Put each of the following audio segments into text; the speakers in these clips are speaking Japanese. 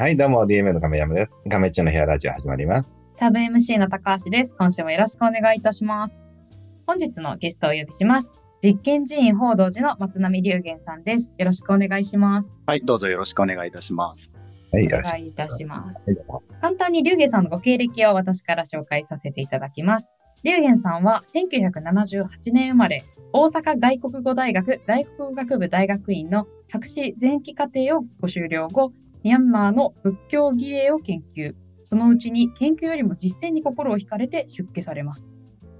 はい、どうも、DMA の亀山です。亀っちょの部屋ラジオ始まります。サブ MC の高橋です。今週もよろしくお願いいたします。本日のゲストをお呼びします。実験寺院報道寺の松並龍玄さんです。よろしくお願いします。はい、どうぞよろしくお願いいたします。はい、およろしく。願いいたしますはい。簡単に龍玄さんのご経歴を私から紹介させていただきます。龍玄さんは1978年生まれ、大阪外国語大学外国語学部大学院の博士前期課程をご修了後、ミャンマーの仏教儀礼を研究。そのうちに研究よりも実践に心を惹かれて出家されます。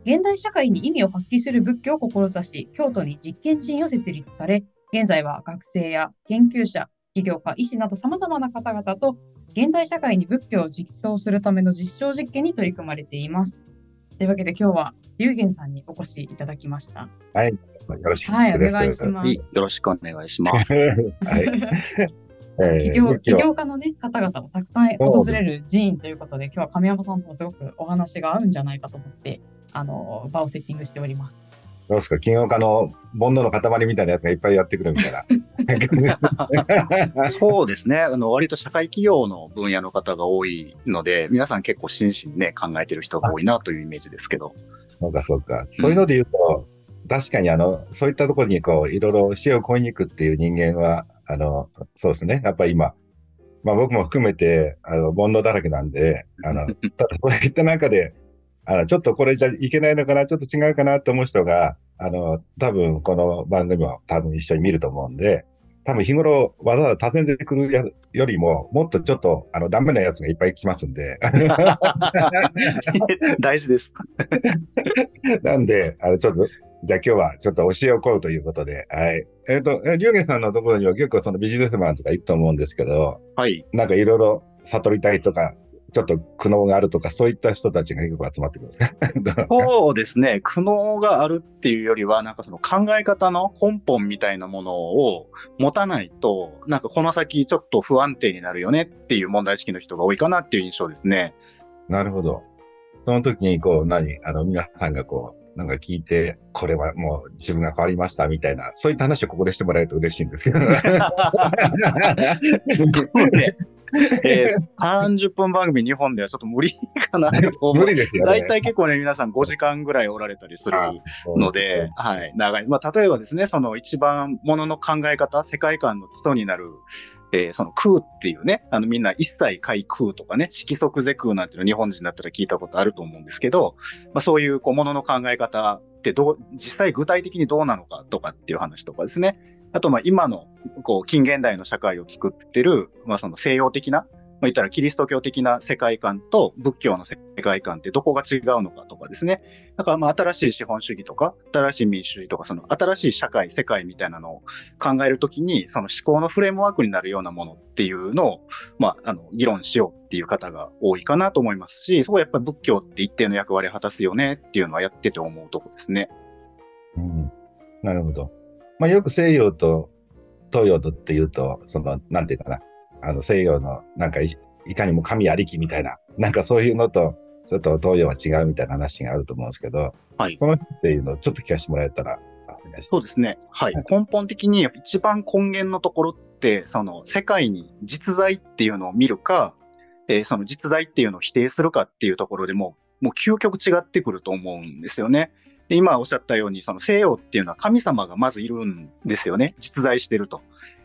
現代社会に意味を発揮する仏教を志し、京都に実験寺院を設立され、現在は学生や研究者、起業家、医師など様々な方々と現代社会に仏教を実装するための実証実験に取り組まれています。というわけで今日は龍玄さんにお越しいただきました。よろしくはい、お願いしまはい、す。よろしくお願いします。はい。え起業仏教起業家の、ね、方々もたくさん訪れる寺院ということで、今日は亀山さんともすごくお話が合うんじゃないかと思って、あの場をセッティングしております。どうですか？起業家の煩悩の塊みたいなやつがいっぱいやってくるみたいな。そうですね。あの、割と社会企業の分野の方が多いので、皆さん結構真摯にね、考えてる人が多いなというイメージですけど。そうか、そうか。そういうので言うと、確かにあの、そういったところにこう、いろいろ死を恋に行くっていう人間は、あの、そうですね。やっぱり今、まあ僕も含めて、あの、煩悩だらけなんで、あの、ただそういった中で、あの、ちょっとこれじゃいけないのかな、ちょっと違うかなと思う人が、あの、多分この番組を多分一緒に見ると思うんで、多分日頃わざわざ訪ねてくるやよりも、もっとちょっと、あの、ダメなやつがいっぱい来ますんで、大事です。なんで、あの、ちょっと、じゃあ今日はちょっと教えを請うということで、はい。えっ、と、え龍玄さんのところには結構そのビジネスマンとか行くと思うんですけど、はい。なんかいろいろ悟りたいとか、ちょっと苦悩があるとか、そういった人たちが結構集まってくるんです かそうですね。苦悩があるっていうよりは、なんかその考え方の根本みたいなものを持たないと、なんかこの先ちょっと不安定になるよねっていう問題意識の人が多いかなっていう印象ですね。なるほど。その時に、こう、何？あの、皆さんがこう、なんか聞いて、これはもう自分が変わりましたみたいな、そういった話をここでしてもらえると嬉しいんですけど。ねえー30分番組日本ではちょっと無理かなと思う。無理ですよね。大体結構ね、皆さん5時間ぐらいおられたりするので、はい、長い。まあ、例えばですね、その一番ものの考え方、世界観の基礎になる、えーその空っていうね、あのみんな一切開空とかね、色即是空なんていうの日本人だったら聞いたことあると思うんですけど、まあ、そういうこうものの考え方ってどう、実際具体的にどうなのかとかっていう話とかですね。あと、まあ今のこう近現代の社会を作ってる、まあその西洋的な、まあ言ったらキリスト教的な世界観と仏教の世界観ってどこが違うのかとかですね。だからまあ新しい資本主義とか、新しい民主主義とか、その新しい社会、世界みたいなのを考えるときに、その思考のフレームワークになるようなものっていうのを、まあ、あの、議論しようっていう方が多いかなと思いますし、そこはやっぱり仏教って一定の役割を果たすよねっていうのはやってて思うとこですね。うん、なるほど。まあ、よく西洋と東洋とっていうと、その、なんていうかな、あの西洋のなんかいいかにも神ありきみたいな、なんかそういうのと、ちょっと東洋は違うみたいな話があると思うんですけど、はいそのっていうのをちょっと聞かせてもらえたら、そうですね。はいはい。根本的にやっぱ一番根源のところって、その世界に実在っていうのを見るか、えーその実在っていうのを否定するかっていうところでも、もう究極違ってくると思うんですよね。で今おっしゃったように、その西洋っていうのは神様がまずいるんですよね。実在してると。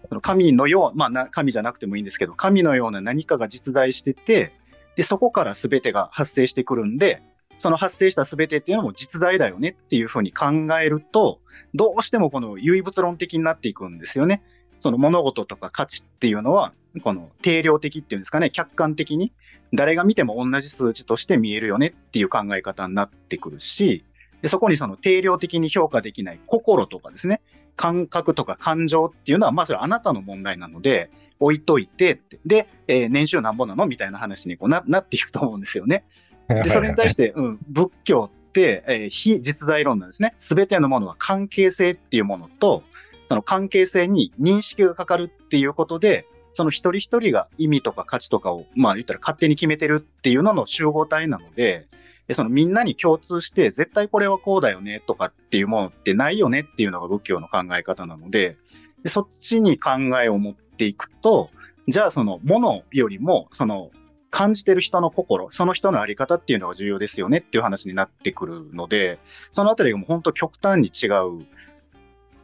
その神のよう、まあな神じゃなくてもいいんですけど、神のような何かが実在してて、で、そこから全てが発生してくるんで、その発生した全てっていうのも実在だよねっていうふうに考えると、どうしてもこの唯物論的になっていくんですよね。その物事とか価値っていうのは、この定量的っていうんですかね、客観的に誰が見ても同じ数値として見えるよねっていう考え方になってくるし、でそこにその定量的に評価できない心とかですね、感覚とか感情っていうのは、まあそれはあなたの問題なので、置いといてで、えー年収なんぼなのみたいな話にこうな なっていくと思うんですよね。で、それに対して、うん、仏教って、えー非実在論なんですね。すべてのものは関係性っていうものと、その関係性に認識がかかるっていうことで、その一人一人が意味とか価値とかを、まあ言ったら勝手に決めてるっていうのの集合体なので、でそのみんなに共通して、絶対これはこうだよねとかっていうものってないよねっていうのが仏教の考え方なので、でそっちに考えを持っていくと、じゃあそのものよりも、その感じてる人の心、その人のあり方っていうのが重要ですよねっていう話になってくるので、そのあたりがもう本当極端に違う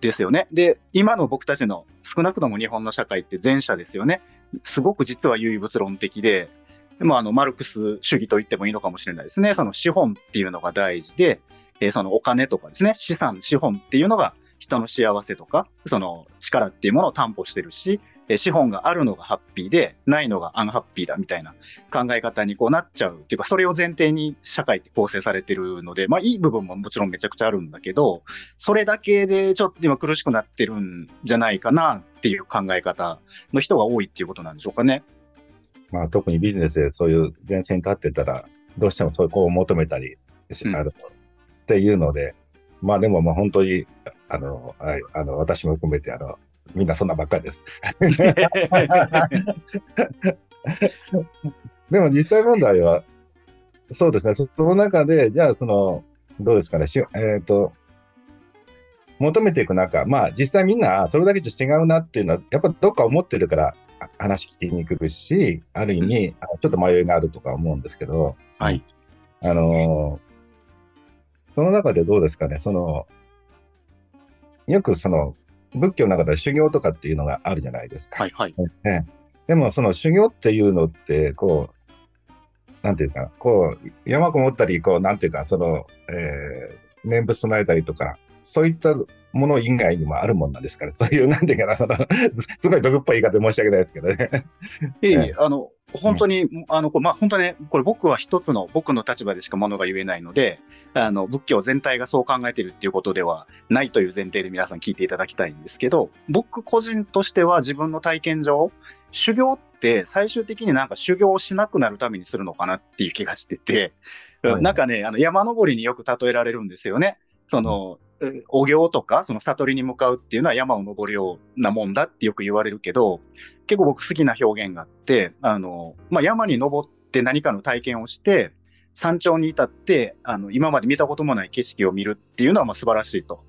ですよね。で、今の僕たちの少なくとも日本の社会って前者ですよね。すごく実は唯物論的で、でもあのマルクス主義と言ってもいいのかもしれないですね。その資本っていうのが大事で、えー、そのお金とかですね、資産、資本っていうのが人の幸せとか、その力っていうものを担保してるし、え資本があるのがハッピーで、ないのがアンハッピーだみたいな考え方にこうなっちゃうっていうか、それを前提に社会って構成されてるので、まあいい部分ももちろんめちゃくちゃあるんだけど、それだけでちょっと今苦しくなってるんじゃないかなっていう考え方の人が多いっていうことなんでしょうかね。まあ特にビジネスでそういう前線に立ってたら、どうしてもそういうこう求めたり、うん、あるっていうので、まあでもまあ本当に、あの、はい、あの私も含めて、あの、みんなそんなばっかりです。でも実際問題は、そうですね、その中で、じゃあ、その、どうですかね、しえっ、ー、と、求めていく中、まあ実際みんなそれだけじゃ違うなっていうのは、やっぱどっか思ってるから話聞きにくるし、ある意味、うん、ちょっと迷いがあるとか思うんですけど、はい。あのその中でどうですかね、その、よくその、仏教の中では修行とかっていうのがあるじゃないですか。はいはい。ね、でも、その修行っていうのって、こう、なんていうか、こう、山こもったり、こう、なんていうか、その、えー、念仏唱えたりとか、そういったもの以外にもあるもんなんですから、そういう、なんていうかな、その、すごい毒っぽい言い方申し訳ないですけどね。いえいえ、あの、本当に、うん、あの、まあ、本当ね、これ僕は一つの、僕の立場でしかものが言えないので、あの、仏教全体がそう考えてるっていうことではないという前提で皆さん聞いていただきたいんですけど、僕個人としては自分の体験上、修行って最終的になんか修行をしなくなるためにするのかなっていう気がしてて、はい、なんかね、あの、山登りによく例えられるんですよね。その、お行とか、その悟りに向かうっていうのは山を登るようなもんだってよく言われるけど、結構僕好きな表現があって、あの、まあ、山に登って何かの体験をして、山頂に至って、あの、今まで見たこともない景色を見るっていうのはまあ素晴らしいと。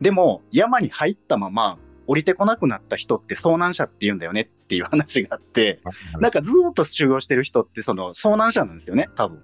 でも、山に入ったまま降りてこなくなった人って遭難者って言うんだよねっていう話があって、なんかずっと修行してる人ってその遭難者なんですよね、多分。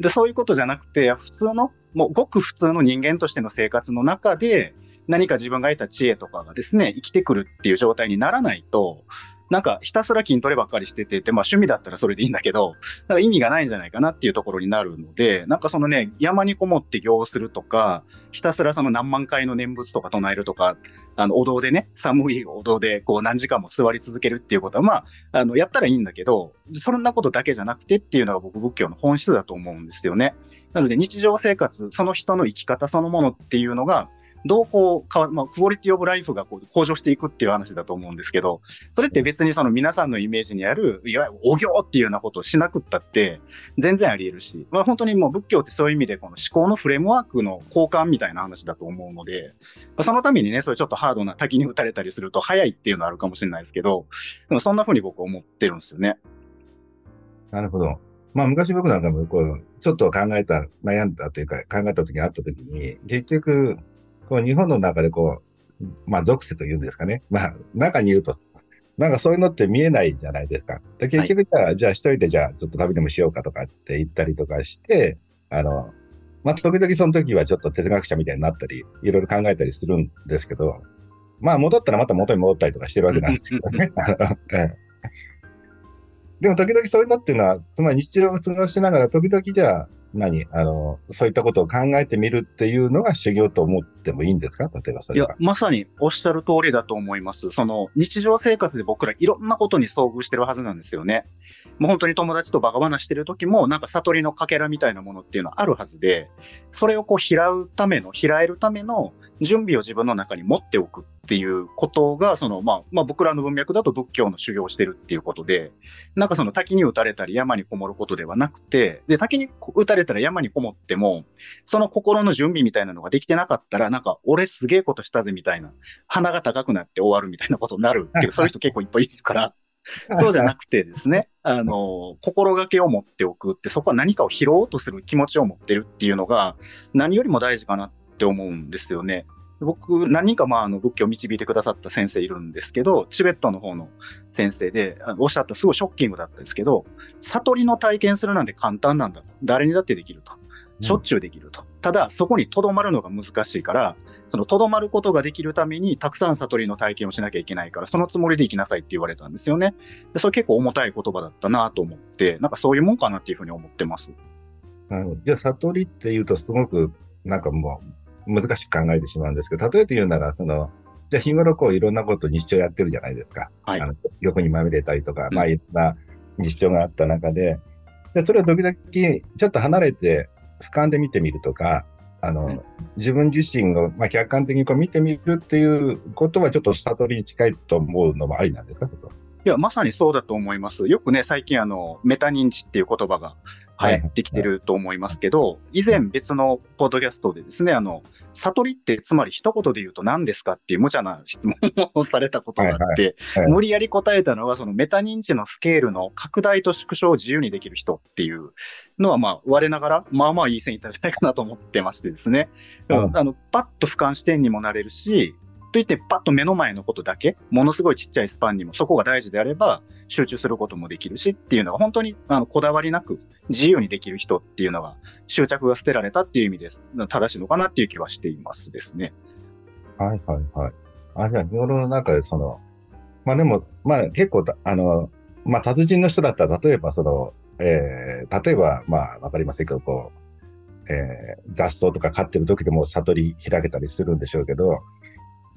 で、そういうことじゃなくて、普通のもうごく普通の人間としての生活の中で、何か自分が得た知恵とかがですね、生きてくるっていう状態にならないと、なんかひたすら筋トレばっかりしてて、まあ趣味だったらそれでいいんだけど、なんか意味がないんじゃないかなっていうところになるので、なんかそのね、山にこもって行するとか、ひたすらその何万回の念仏とか唱えるとか、あの、お堂でね、寒いお堂でこう何時間も座り続けるっていうことは、まあ、あの、やったらいいんだけど、そんなことだけじゃなくてっていうのが僕仏教の本質だと思うんですよね。なので日常生活、その人の生き方そのものっていうのが、どうこう変わ、まあ、クオリティオブライフがこう向上していくっていう話だと思うんですけど、それって別にその皆さんのイメージにある、いわゆるお行っていうようなことをしなくったって、全然あり得るし、まあ本当にもう仏教ってそういう意味でこの思考のフレームワークの交換みたいな話だと思うので、そのためにね、そういうちょっとハードな滝に打たれたりすると早いっていうのはあるかもしれないですけど、でもそんな風に僕は思ってるんですよね。なるほど。まあ昔僕なんかもこう、ちょっと考えた、悩んだというか考えた時があった時に、結局、こう日本の中でこう、まあ属性というんですかね。まあ中にいると、なんかそういうのって見えないじゃないですか。で結局じゃあ、はい、じゃあ一人でじゃあずっと旅でもしようかとかって言ったりとかして、あの、まあ時々その時はちょっと哲学者みたいになったり、いろいろ考えたりするんですけど、まあ戻ったらまた元に戻ったりとかしてるわけなんですけどね。でも時々そういうのっていうのは、つまり日常を過ごしながら、時々じゃあ、何？あの、そういったことを考えてみるっていうのが修行と思ってもいいんですか？例えばそれいや、まさにおっしゃる通りだと思います。その、日常生活で僕らいろんなことに遭遇してるはずなんですよね。もう本当に友達とバカ話してる時も、なんか悟りのかけらみたいなものっていうのはあるはずで、それをこう、拾うための、拾えるための準備を自分の中に持っておくっていうことが、その、まあ、まあ、僕らの文脈だと仏教の修行をしてるっていうことで、なんかその滝に打たれたり山にこもることではなくて、で、滝に打たれたら山にこもっても、その心の準備みたいなのができてなかったら、なんか、俺すげえことしたぜみたいな、鼻が高くなって終わるみたいなことになるっていう、そういう人結構いっぱいいるから、そうじゃなくてですね、あの、心がけを持っておくって、そこは何かを拾おうとする気持ちを持ってるっていうのが、何よりも大事かなって思うんですよね。僕、何人かまああの仏教を導いてくださった先生いるんですけど、チベットの方の先生で、おっしゃったすごいショッキングだったんですけど、悟りの体験するなんて簡単なんだと。誰にだってできると。しょっちゅうできると。うん、ただ、そこにとどまるのが難しいから、そのとどまることができるために、たくさん悟りの体験をしなきゃいけないから、そのつもりで生きなさいって言われたんですよね。でそれ結構重たい言葉だったなと思って、なんかそういうもんかなっていうふうに思ってます。じゃあ、悟りっていうと、すごくなんかもう、難しく考えてしまうんですけど、例えて言うなら、その、じゃあ日頃こういろんなこと日常やってるじゃないですか。はい、あの横にまみれたりとか、うん、まあいろんな日常があった中で、でそれを時々ちょっと離れて俯瞰で見てみるとか、あの、うん、自分自身を、まあ、客観的にこう見てみるっていうことはちょっと悟りに近いと思うのもありなんですか？いや、まさにそうだと思います。よくね、最近あの、メタ認知っていう言葉が流行ってきてると思いますけど、以前別のポッドキャストでですね、あの、悟りってつまり一言で言うと何ですかっていう無茶な質問をされたことがあって、無理やり答えたのは、そのメタ認知のスケールの拡大と縮小を自由にできる人っていうのは、まあ、我ながら、まあまあいい線いったんじゃないかなと思ってましてですね。うん、あの、パッと俯瞰視点にもなれるし、といってパッと目の前のことだけ、ものすごいちっちゃいスパンにもそこが大事であれば集中することもできるしっていうのが本当にあのこだわりなく自由にできる人っていうのが執着が捨てられたっていう意味です。正しいのかなっていう気はしていますですね。はいはいはい。あ、じゃあ日頃の中でその、まあでも、まあ結構、あの、まあ達人の人だったら例えばその、えー、例えばまあわかりませんけど、こう、えー、雑草とか飼ってる時でも悟り開けたりするんでしょうけど、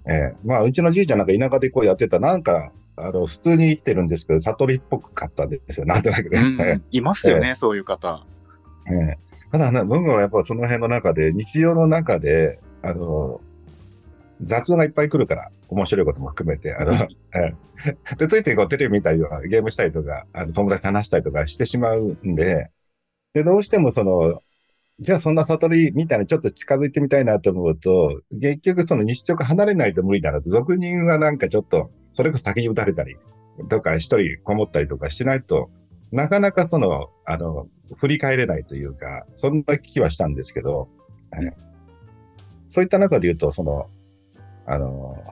えー、まあ、うちのじいちゃんなんか田舎でこうやってた、なんか、あの、普通に生きてるんですけど、悟りっぽくかったんですよ、なんとなくね。うん、いますよね、えー、そういう方。えー、ただね、僕はやっぱその辺の中で、日常の中で、あの、雑音がいっぱい来るから、面白いことも含めて、あの、えー、で、ついてこうテレビ見たりとか、ゲームしたりとか、あの友達と話したりとかしてしまうんで、で、どうしてもその、じゃあそんな悟りみたいなちょっと近づいてみたいなと思うと、結局その日直離れないと無理だなと、俗人はなんかちょっと、それこそ先に打たれたりとか、一人こもったりとかしないと、なかなかその、あの、振り返れないというか、そんな気はしたんですけど、そういった中で言うと、その、あの、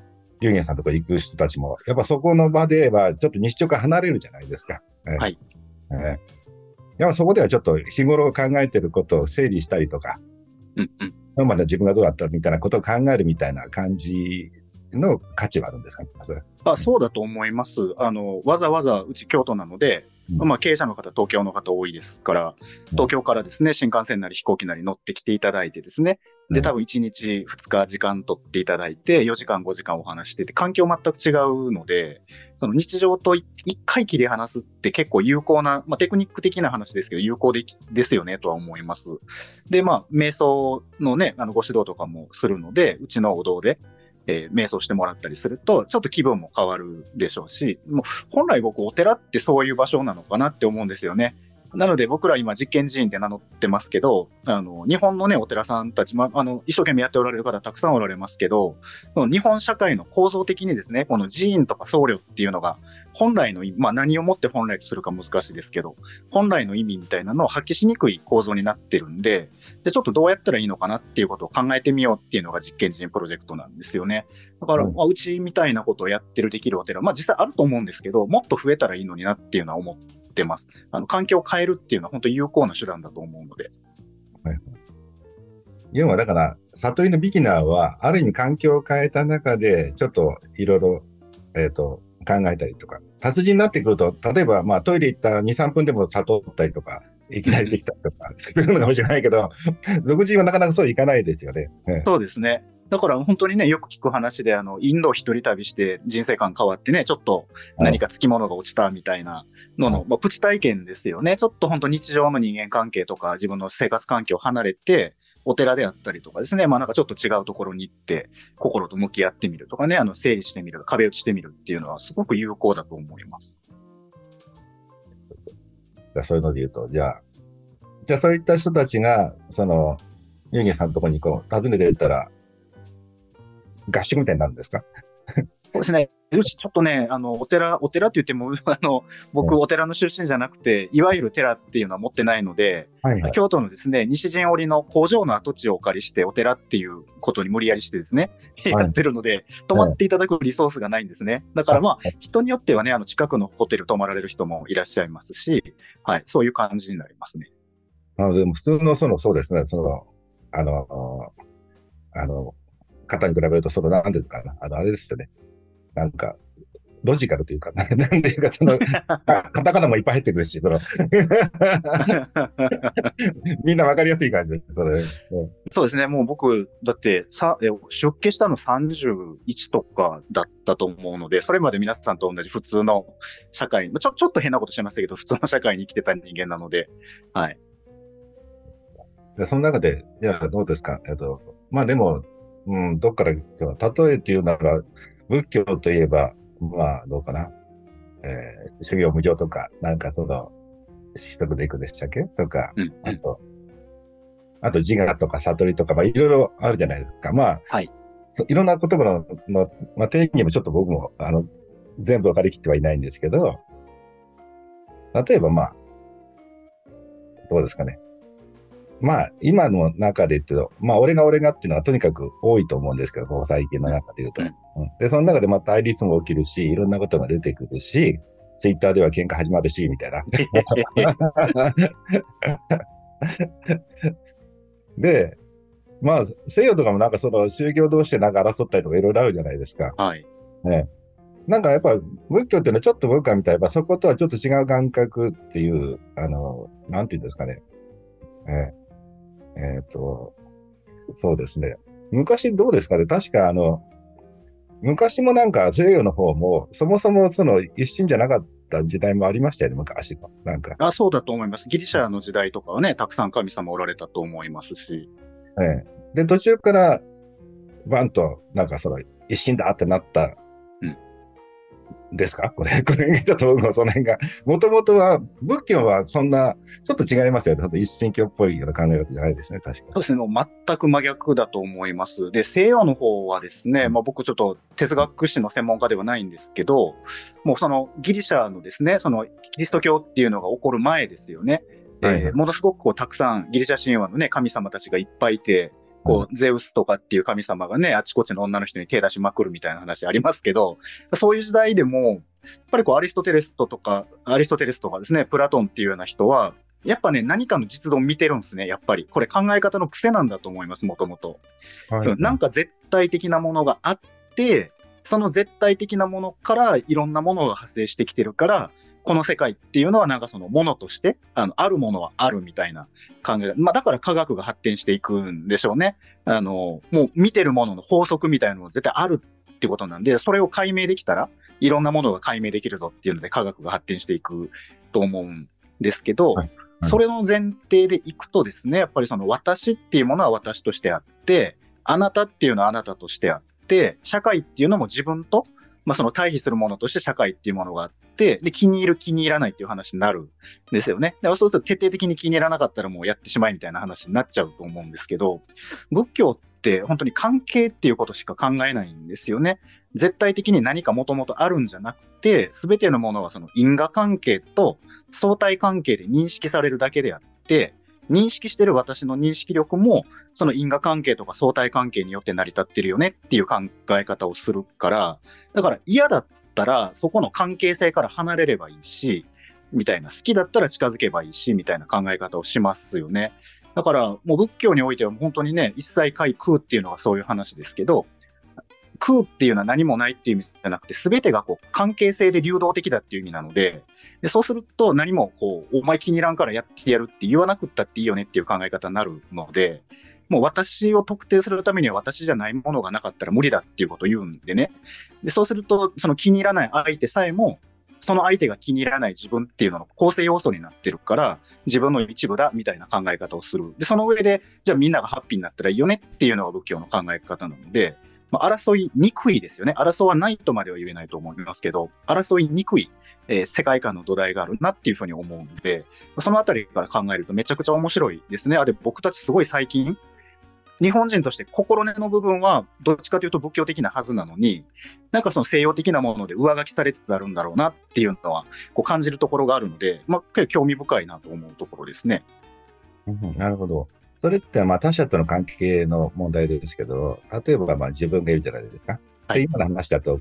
龍玄さんとか行く人たちも、やっぱそこの場ではちょっと日直離れるじゃないですか。はい。えやっぱそこではちょっと日頃考えてることを整理したりとか、うんうん、今まで自分がどうだったみたいなことを考えるみたいな感じの価値はあるんですか、ね、それ。あそうだと思います。あの。わざわざうち京都なので、うん、まあ、経営者の方、東京の方多いですから、東京からですね、新幹線なり飛行機なり乗ってきていただいてですね、で、多分1日2日時間取っていただいて、4時間5時間お話してて、環境全く違うので、その日常と一回切り離すって結構有効な、まあ、テクニック的な話ですけど、有効でですよねとは思います。で、まあ、瞑想のね、あのご指導とかもするので、うちのお堂で、えー、瞑想してもらったりすると、ちょっと気分も変わるでしょうし、もう本来僕お寺ってそういう場所なのかなって思うんですよね。なので僕ら今実験寺院って名乗ってますけど、あの、日本のね、お寺さんたち、ま、あの、一生懸命やっておられる方たくさんおられますけど、日本社会の構造的にですね、この寺院とか僧侶っていうのが、本来の、まあ何をもって本来とするか難しいですけど、本来の意味みたいなのを発揮しにくい構造になってるんで、で、ちょっとどうやったらいいのかなっていうことを考えてみようっていうのが実験寺院プロジェクトなんですよね。だから、まあ、うちみたいなことをやってるできるお寺、まあ実際あると思うんですけど、もっと増えたらいいのになっていうのは思って、ってます。あの環境を変えるっていうのは本当に有効な手段だと思うので。はい、要はだから、悟りのビギナーは、ある意味環境を変えた中で、ちょっといろいろ、えっ、ー、と、考えたりとか、達人になってくると、例えば、まあ、トイレ行った2、3分でも悟ったりとか、いきなりできたりとか、するのかもしれないけど、俗人はなかなかそういかないですよね。そうですね。だから本当にね、よく聞く話で、あの、インド一人旅して人生観変わってね、ちょっと何かつきものが落ちたみたいなのの、まあ、プチ体験ですよね。ちょっと本当日常の人間関係とか自分の生活環境を離れて、お寺であったりとかですね、まあなんかちょっと違うところに行って、心と向き合ってみるとかね、あの、整理してみる、壁打ちしてみるっていうのはすごく有効だと思います。じゃそういうので言うと、じゃあ、じゃあそういった人たちが、その、ユーゲさんのところにこう、訪ねていったら、合宿みたいになるんですか？そうですね。うちちょっとね、あの、お寺、お寺って言っても、あの、僕、お寺の出身じゃなくて、いわゆる寺っていうのは持ってないので、はいはい。京都のですね、西陣織の工場の跡地をお借りして、お寺っていうことに無理やりしてですね、いやってるので、泊まっていただくリソースがないんですね。だからまあ、人によってはね、あの、近くのホテル泊まられる人もいらっしゃいますし、はい、そういう感じになりますね。あのでも普通の、その、そうですね、その、あの、あの、方に比べると、その、なんですかな、あの、あれですよね。なんか、ロジカルというか、な なんていうか、その、あカタカナもいっぱい入ってくるし、その、みんなわかりやすい感じです、それ。うんそうですね、もう僕、だってさえ出家したの31とかだったと思うので、それまで皆さんと同じ普通の社会に、ちょちょっと変なことしてましたけど、普通の社会に生きてた人間なので、はい。で、その中で、いや、どうですか？えっと、まあでも、うん、どっから、例えて言うなら、仏教といえば、まあ、どうかな。えー修行無常とか、なんかその、子息でいくでしたっけ？とか、うん、うん。あと、あと自我とか悟りとか、まあいろいろあるじゃないですか。まあ、はいそいろんな言葉のの、まあ定義もちょっと僕も、あの、全部分かりきってはいないんですけど、例えばまあ、どうですかね。まあ、今の中で言ってと、まあ、俺が俺がっていうのはとにかく多いと思うんですけど、ここ最近の中で言うと。うんうんで、その中でまた対立も起きるし、いろんなことが出てくるし、ツイッターでは喧嘩始まるし、みたいな。で、まあ、西洋とかもなんかその宗教同士でなんか争ったりとかいろいろあるじゃないですか。はい。ね。なんかやっぱ仏教っていうのはちょっと僕から見たらやっぱそことはちょっと違う感覚っていう、あの、なんていうんですかね。えええーと、そうですね。昔どうですかね？確かあの、昔もなんか西洋の方も、そもそもその一心じゃなかった時代もありましたよね、昔の。なんか。あそうだと思います。ギリシャの時代とかはね、たくさん神様おられたと思いますし、ええで、途中から、バンと、なんかその、一心だってなった、うんですか？これ、これ、ちょっと僕もその辺が、もともとは、仏教はそんな、ちょっと違いますよね。ちょっと一神教っぽいような考え方じゃないですね、確かそうですね、もう全く真逆だと思います。で、西洋の方はですね、まあ、僕ちょっと哲学史の専門家ではないんですけど、もうそのギリシャのですね、そのキリスト教っていうのが起こる前ですよね。はいはいえーものすごくこうたくさんギリシャ神話のね、神様たちがいっぱいいて、こう、ゼウスとかっていう神様がね、あちこちの女の人に手出しまくるみたいな話ありますけど、そういう時代でも、やっぱりこう、アリストテレスとか、アリストテレスとかですね、プラトンっていうような人は、やっぱね、何かの実動を見てるんですね、やっぱり。これ考え方の癖なんだと思います、もともと。なんか絶対的なものがあって、その絶対的なものからいろんなものが発生してきてるから、この世界っていうのはなんかそのものとして、あの、あるものはあるみたいな考え。まあだから科学が発展していくんでしょうね。あの、もう見てるものの法則みたいなのが絶対あるってことなんで、それを解明できたら、いろんなものが解明できるぞっていうので科学が発展していくと思うんですけど、はいはいそれの前提でいくとですね、やっぱりその私っていうものは私としてあって、あなたっていうのはあなたとしてあって、社会っていうのも自分と、まあ、その対比するものとして社会っていうものがあって、で、気に入る気に入らないっていう話になるんですよね。でそうすると徹底的に気に入らなかったらもうやってしまいみたいな話になっちゃうと思うんですけど、仏教って本当に関係っていうことしか考えないんですよね。絶対的に何かもともとあるんじゃなくて、すべてのものはその因果関係と相対関係で認識されるだけであって、認識してる私の認識力も、その因果関係とか相対関係によって成り立ってるよねっていう考え方をするから、だから嫌だったらそこの関係性から離れればいいし、みたいな、好きだったら近づけばいいし、みたいな考え方をしますよね。だから、もう仏教においては本当にね、一切解空っていうのがそういう話ですけど、空っていうのは何もないっていう意味じゃなくて、すべてがこう関係性で流動的だっていう意味なので、でそうすると何もこう、お前気に入らんからやってやるって言わなくったっていいよねっていう考え方になるので、もう私を特定するためには私じゃないものがなかったら無理だっていうことを言うんでね。でそうすると、その気に入らない相手さえも、その相手が気に入らない自分っていうのの構成要素になってるから、自分の一部だみたいな考え方をする。で、その上で、じゃあみんながハッピーになったらいいよねっていうのが仏教の考え方なので、まあ、争いにくいですよね。争わないとまでは言えないと思いますけど、争いにくい、えー世界観の土台があるなっていうふうに思うので、そのあたりから考えるとめちゃくちゃ面白いですね。あ、で、僕たちすごい最近、日本人として心根の部分はどっちかというと仏教的なはずなのに、なんかその西洋的なもので上書きされつつあるんだろうなっていうのはこう感じるところがあるので、まあ、興味深いなと思うところですね。うんなるほど。それってまあ他者との関係の問題ですけど、例えばまあ自分がいるじゃないですか。はいで今の話だと、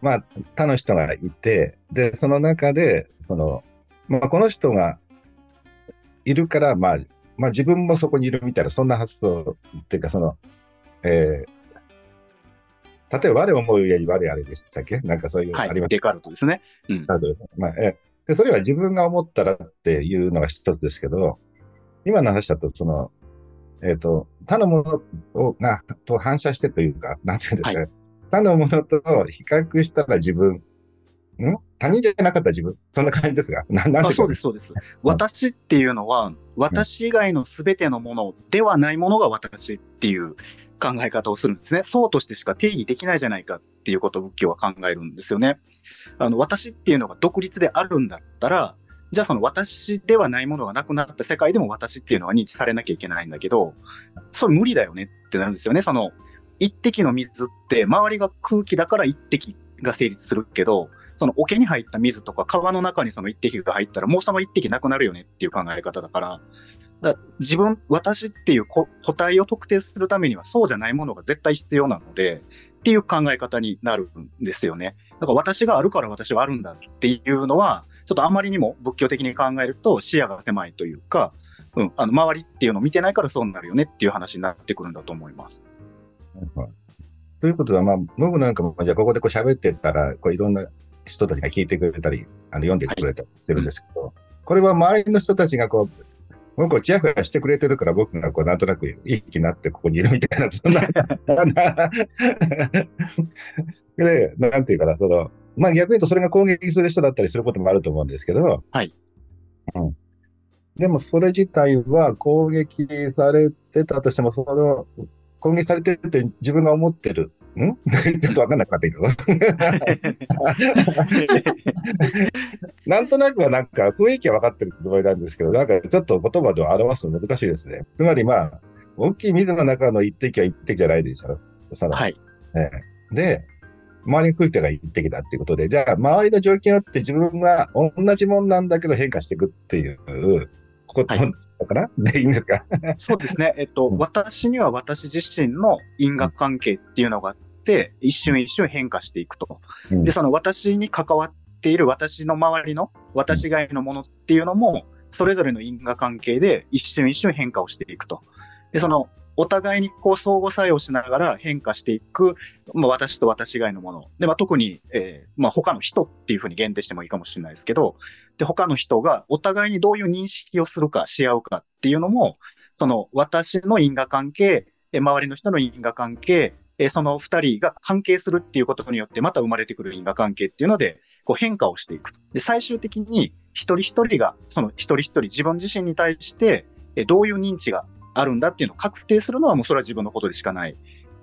まあ他の人がいて、で、その中で、その、まあこの人がいるから、まあ、まあ自分もそこにいるみたいな、そんな発想っていうか、その、えー例えば我思うより我あれでしたっけ？なんかそういう、はい。あります？デカルトですね。うん。まあえで、それは自分が思ったらっていうのが一つですけど、今の話だと、その、えっ、と、他のものをがと反射してというか、なんていうんですか、は他のものと比較したら自分、ん？他人じゃなかった自分？そんな感じですが、ななんそうです、そうです。私っていうのは、私以外のすべてのものではないものが私っていう考え方をするんですね。そうとしてしか定義できないじゃないかっていうことを仏教は考えるんですよね。あの、私っていうのが独立であるんだったら、じゃあその私ではないものがなくなった世界でも私っていうのは認知されなきゃいけないんだけど、それ無理だよねってなるんですよね。その、一滴の水って周りが空気だから一滴が成立するけど、その桶に入った水とか川の中にその一滴が入ったらもうその一滴なくなるよねっていう考え方だから、だ自分、私っていう個体を特定するためにはそうじゃないものが絶対必要なので、っていう考え方になるんですよね。だから私があるから私はあるんだっていうのは、ちょっとあまりにも仏教的に考えると視野が狭いというか、うん、あの周りっていうのを見てないからそうなるよねっていう話になってくるんだと思います。はいということは、まあ、僕なんかも、じゃあここでこう喋ってたら、こういろんな人たちが聞いてくれたり、あの読んでくれたりしてるんですけど、これは周りの人たちがこう、僕をチヤホヤしてくれてるから、僕がこうなんとなくいい気になってここにいるみたいな、そんな。で、なんていうかな、その、まあ逆に言うとそれが攻撃する人だったりすることもあると思うんですけど、はい。うん。でもそれ自体は攻撃されてたとしても、その、攻撃されてるって自分が思ってる。ん？ちょっとわかんなくなってくる。なんとなくはなんか雰囲気は分かってるつもりなんですけど、なんかちょっと言葉では表すの難しいですね。つまりまあ、大きい水の中の一滴は一滴じゃないでしょ。そのはい。ええで、周りに来る人が一滴だっていうことで、じゃあ周りの状況によって自分は同じもんなんだけど変化していくっていうことはいかな、でいいんですか？そうですね。えっと、うん私には私自身の因果関係っていうのがあって、一瞬一瞬変化していくと。うんで、その私に関わっている私の周りの私以外のものっていうのも、それぞれの因果関係で一瞬一瞬変化をしていくと。で、その、お互いにこう相互作用しながら変化していく、まあ、私と私以外のもの。で、まあ、特に、えーまあ、他の人っていうふうに限定してもいいかもしれないですけど、で、他の人がお互いにどういう認識をするか、し合うかっていうのも、その私の因果関係、周りの人の因果関係、その二人が関係するっていうことによってまた生まれてくる因果関係っていうので、こう変化をしていく。で、最終的に一人一人が、その一人一人自分自身に対して、どういう認知があるんだっていうのを確定するのはもうそれは自分のことでしかない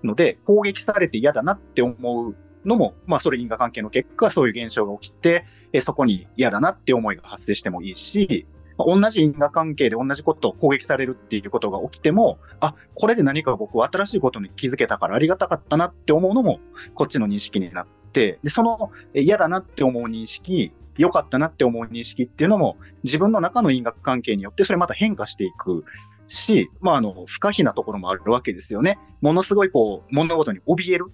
ので、攻撃されて嫌だなって思うのも、まあそれ因果関係の結果、そういう現象が起きて、えそこに嫌だなって思いが発生してもいいし、まあ同じ因果関係で同じことを攻撃されるっていうことが起きても、あ、これで何か僕は新しいことに気づけたからありがたかったなって思うのも、こっちの認識になって、で、その嫌だなって思う認識、良かったなって思う認識っていうのも、自分の中の因果関係によってそれまた変化していくし、まあ、あの、不可避なところもあるわけですよね。ものすごいこう、物事に怯える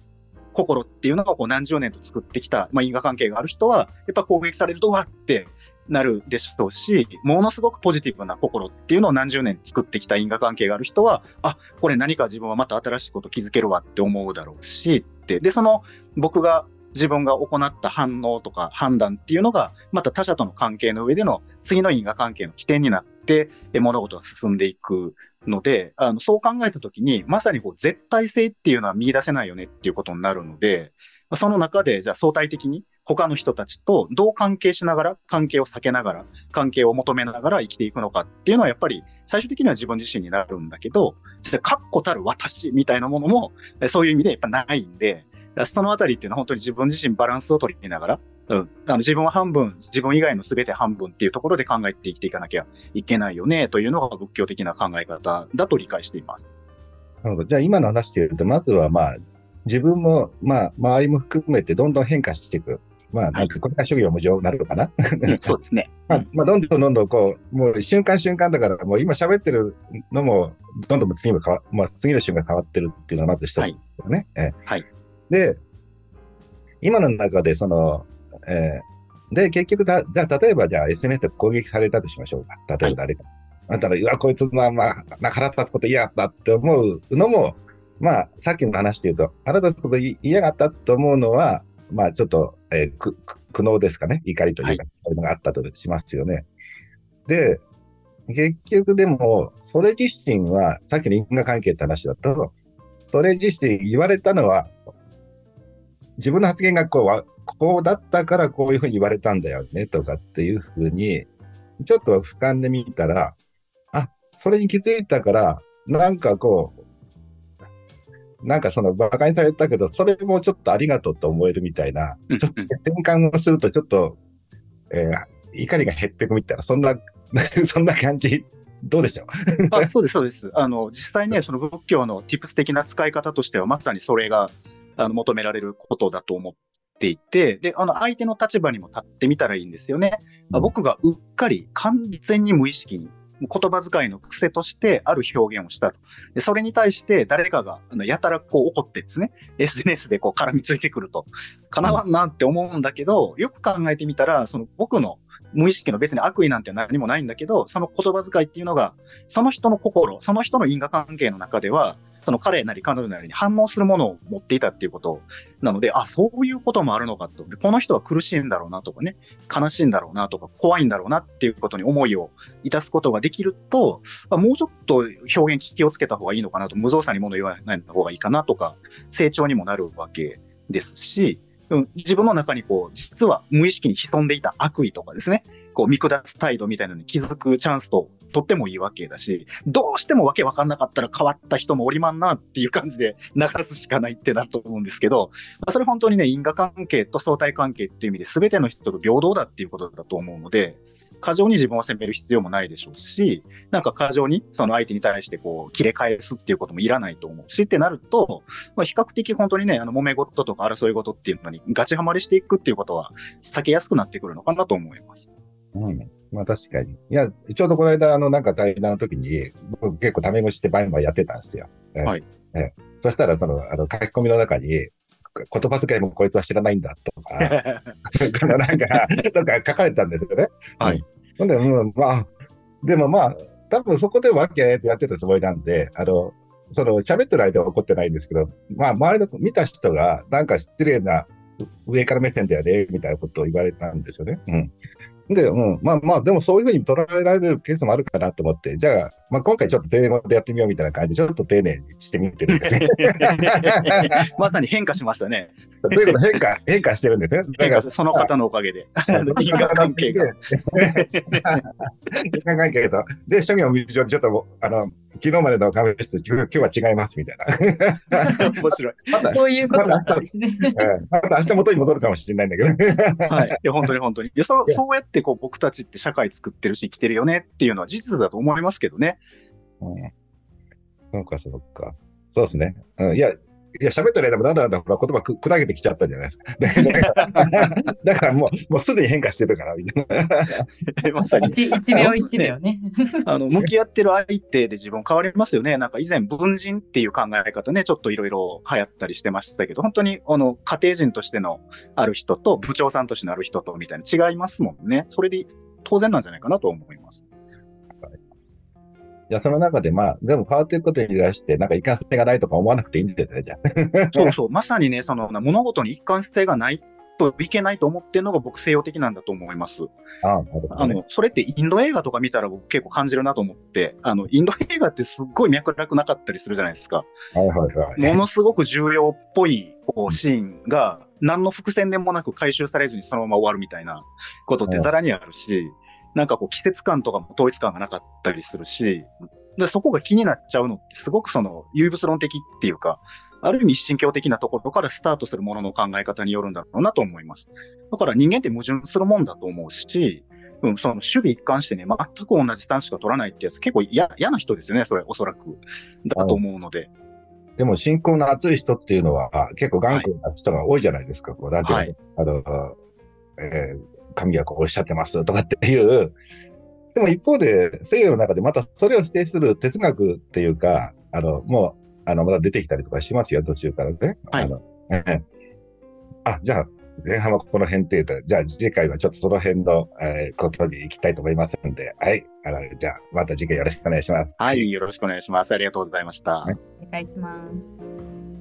心っていうのがこう何十年と作ってきた、まあ、因果関係がある人は、やっぱ攻撃されるとわってなるでしょうし、ものすごくポジティブな心っていうのを何十年作ってきた因果関係がある人は、あ、これ何か自分はまた新しいこと気づけるわって思うだろうし、って。で、その僕が自分が行った反応とか判断っていうのが、また他者との関係の上での次の因果関係の起点になって、物事が進んでいくので、あの、そう考えたときに、まさにこう、絶対性っていうのは見出せないよねっていうことになるので、その中で、じゃあ相対的に他の人たちとどう関係しながら、関係を避けながら、関係を求めながら生きていくのかっていうのはやっぱり最終的には自分自身になるんだけど、確固たる私みたいなものも、そういう意味でやっぱないんで、そのあたりっていうのは本当に自分自身バランスを取りながら、うん、あの自分は半分、自分以外の全て半分っていうところで考えて生きていかなきゃいけないよねというのが仏教的な考え方だと理解しています。なるほど。じゃあ今の話で言うと、まずはまあ、自分も、まあ、周りも含めてどんどん変化していく。まあ、なんてこれが職業無常になるのかな？うんそうですね。まあ、まあ、どんどんどんどんこう、もう瞬間瞬間だから、もう今喋ってるのも、どんどん次も変わ、まあ、次の瞬間変わってるっていうのがまず一つですよね。ええはいで、今の中で、その、えーで、結局だ、じゃあ、例えば、じゃあ、SNS で攻撃されたとしましょうか。例えば誰か。あんたら、うわ、こいつの、まあ、腹立つこと嫌だって思うのも、まあ、さっきの話で言うと、腹立つこと嫌がったと思うのは、まあ、ちょっと、えーくく苦悩ですかね。怒りというか、そういうのがあったとしますよね。で、結局でも、それ自身は、さっきの因果関係って話だと、それ自身言われたのは、自分の発言がこうは、こうだったからこういうふうに言われたんだよねとかっていうふうに、ちょっと俯瞰で見たら、あ、それに気づいたから、なんかこう、なんかその馬鹿にされたけど、それもちょっとありがとうと思えるみたいな、うんちょっと転換をするとちょっと、えー怒りが減っていくみたいな、そんな、そんな感じ、どうでしょう？あそうです、そうです。あの、実際ね、その仏教の tips 的な使い方としては、まさにそれが、あの、求められることだと思っていて、で、あの、相手の立場にも立ってみたらいいんですよね。まあ僕がうっかり完全に無意識に、言葉遣いの癖としてある表現をしたと。でそれに対して誰かがあのやたらこう怒ってですね、SNS でこう絡みついてくると、かなわんなって思うんだけど、よく考えてみたら、その僕の無意識の別に悪意なんて何もないんだけど、その言葉遣いっていうのが、その人の心、その人の因果関係の中では、その彼なり彼女なりに反応するものを持っていたっていうことなので、あ、そういうこともあるのかと。この人は苦しいんだろうなとかね、悲しいんだろうなとか、怖いんだろうなっていうことに思いをいたすことができると、まあもうちょっと表現気をつけた方がいいのかなと、無造作に物言わない方がいいかなとか、成長にもなるわけですし、うん自分の中にこう、実は無意識に潜んでいた悪意とかですね、こう見下す態度みたいなのに気づくチャンスととってもいいわけだし、どうしてもわけわかんなかったら変わった人もおりまんなっていう感じで流すしかないってなると思うんですけど、まあ、それ本当にね、因果関係と相対関係っていう意味で全ての人と平等だっていうことだと思うので、過剰に自分を責める必要もないでしょうし、なんか過剰にその相手に対してこう切れ返すっていうこともいらないと思うしってなると、まあ、比較的本当にね、あの揉め事とか争い事っていうのにガチハマりしていくっていうことは避けやすくなってくるのかなと思います。うん。まあ確かに。いや、ちょうどこの間、あの、なんか対談の時に、僕結構タメ口してバイバイやってたんですよ。えはい。えそしたら、その、あの、書き込みの中に、言葉遣いもこいつは知らないんだとか、なんか、とか書かれたんですよね。はい。ほんで、うん、まあ、でもまあ、多分そこでわけあいってやってたつもりなんで、あの、その、喋ってる間は怒ってないんですけど、まあ、周りの見た人が、なんか失礼な、上から目線だよね、みたいなことを言われたんですよね。うん。で、うん、まあまあ、でもそういうふうに捉えられるケースもあるかなと思って、じゃあ、まあ今回ちょっと丁寧語でやってみようみたいな感じで、ちょっと丁寧にしてみてるんですね。まさに変化しましたね。ということ？で変化、変化してるんですね。だからその方のおかげで。因果関係が。。因果関係と。で、諸行無常でちょっとあの、昨日までの亀室と今日は違いますみたいな。面白い。また、そういうことだったんですね。うんまた明日元に戻るかもしれないんだけど。はい。いや、本当に本当に。いや、そそうやってこう僕たちって社会作ってるし生きてるよねっていうのは事実だと思いますけどね。うんそうか、そうか。そうですね。うん、いや、いや、喋ってる間もだんだんだんほら言葉く砕けてきちゃったじゃないですか。だから、だからもう、もうすでに変化してるから、みたいな。まさに。一一秒一秒ね。あの、向き合ってる相手で自分変わりますよね。なんか以前、文人っていう考え方ね、ちょっといろいろ流行ったりしてましたけど、本当に、あの、家庭人としてのある人と、部長さんとしてのある人と、みたいな違いますもんね。それで当然なんじゃないかなと思います。いや、その中で、まあ、でも変わっていくことに対して、なんか一貫性がないとか思わなくていいんですよ、じゃあ。そうそう。まさにね、その、物事に一貫性がないといけないと思ってるのが僕西洋的なんだと思います。ああ、なるほどねあの、それってインド映画とか見たら僕結構感じるなと思って、あの、インド映画ってすっごい脈絡なかったりするじゃないですか。はいはいはい。ものすごく重要っぽいこうシーンが何の伏線でもなく回収されずにそのまま終わるみたいなことってざらにあるし、なんかこう季節感とかも統一感がなかったりするし、でそこが気になっちゃうのってすごくその唯物論的っていうか、ある意味一神教的なところからスタートするものの考え方によるんだろうなと思います。だから人間って矛盾するもんだと思うし、うん、その守備一貫してね、全く同じスタンスしか取らないってやつ結構嫌嫌な人ですよね、それおそらく。だと思うので。でも信仰の熱い人っていうのは結構頑固な人が多いじゃないですか。こう、なんていうか、あの、えー神はこうおっしゃってますとかっていう。でも一方で、西洋の中でまたそれを否定する哲学っていうか、あの、もう、あの、まだ出てきたりとかしますよ、途中からね。はいあの、ええあ、じゃあ、前半はこの辺っていうと、じゃあ次回はちょっとその辺の、えーことに行きたいと思いますので、はい。あの、じゃあ、また次回よろしくお願いします。はい、よろしくお願いします。ありがとうございました。はいお願いします。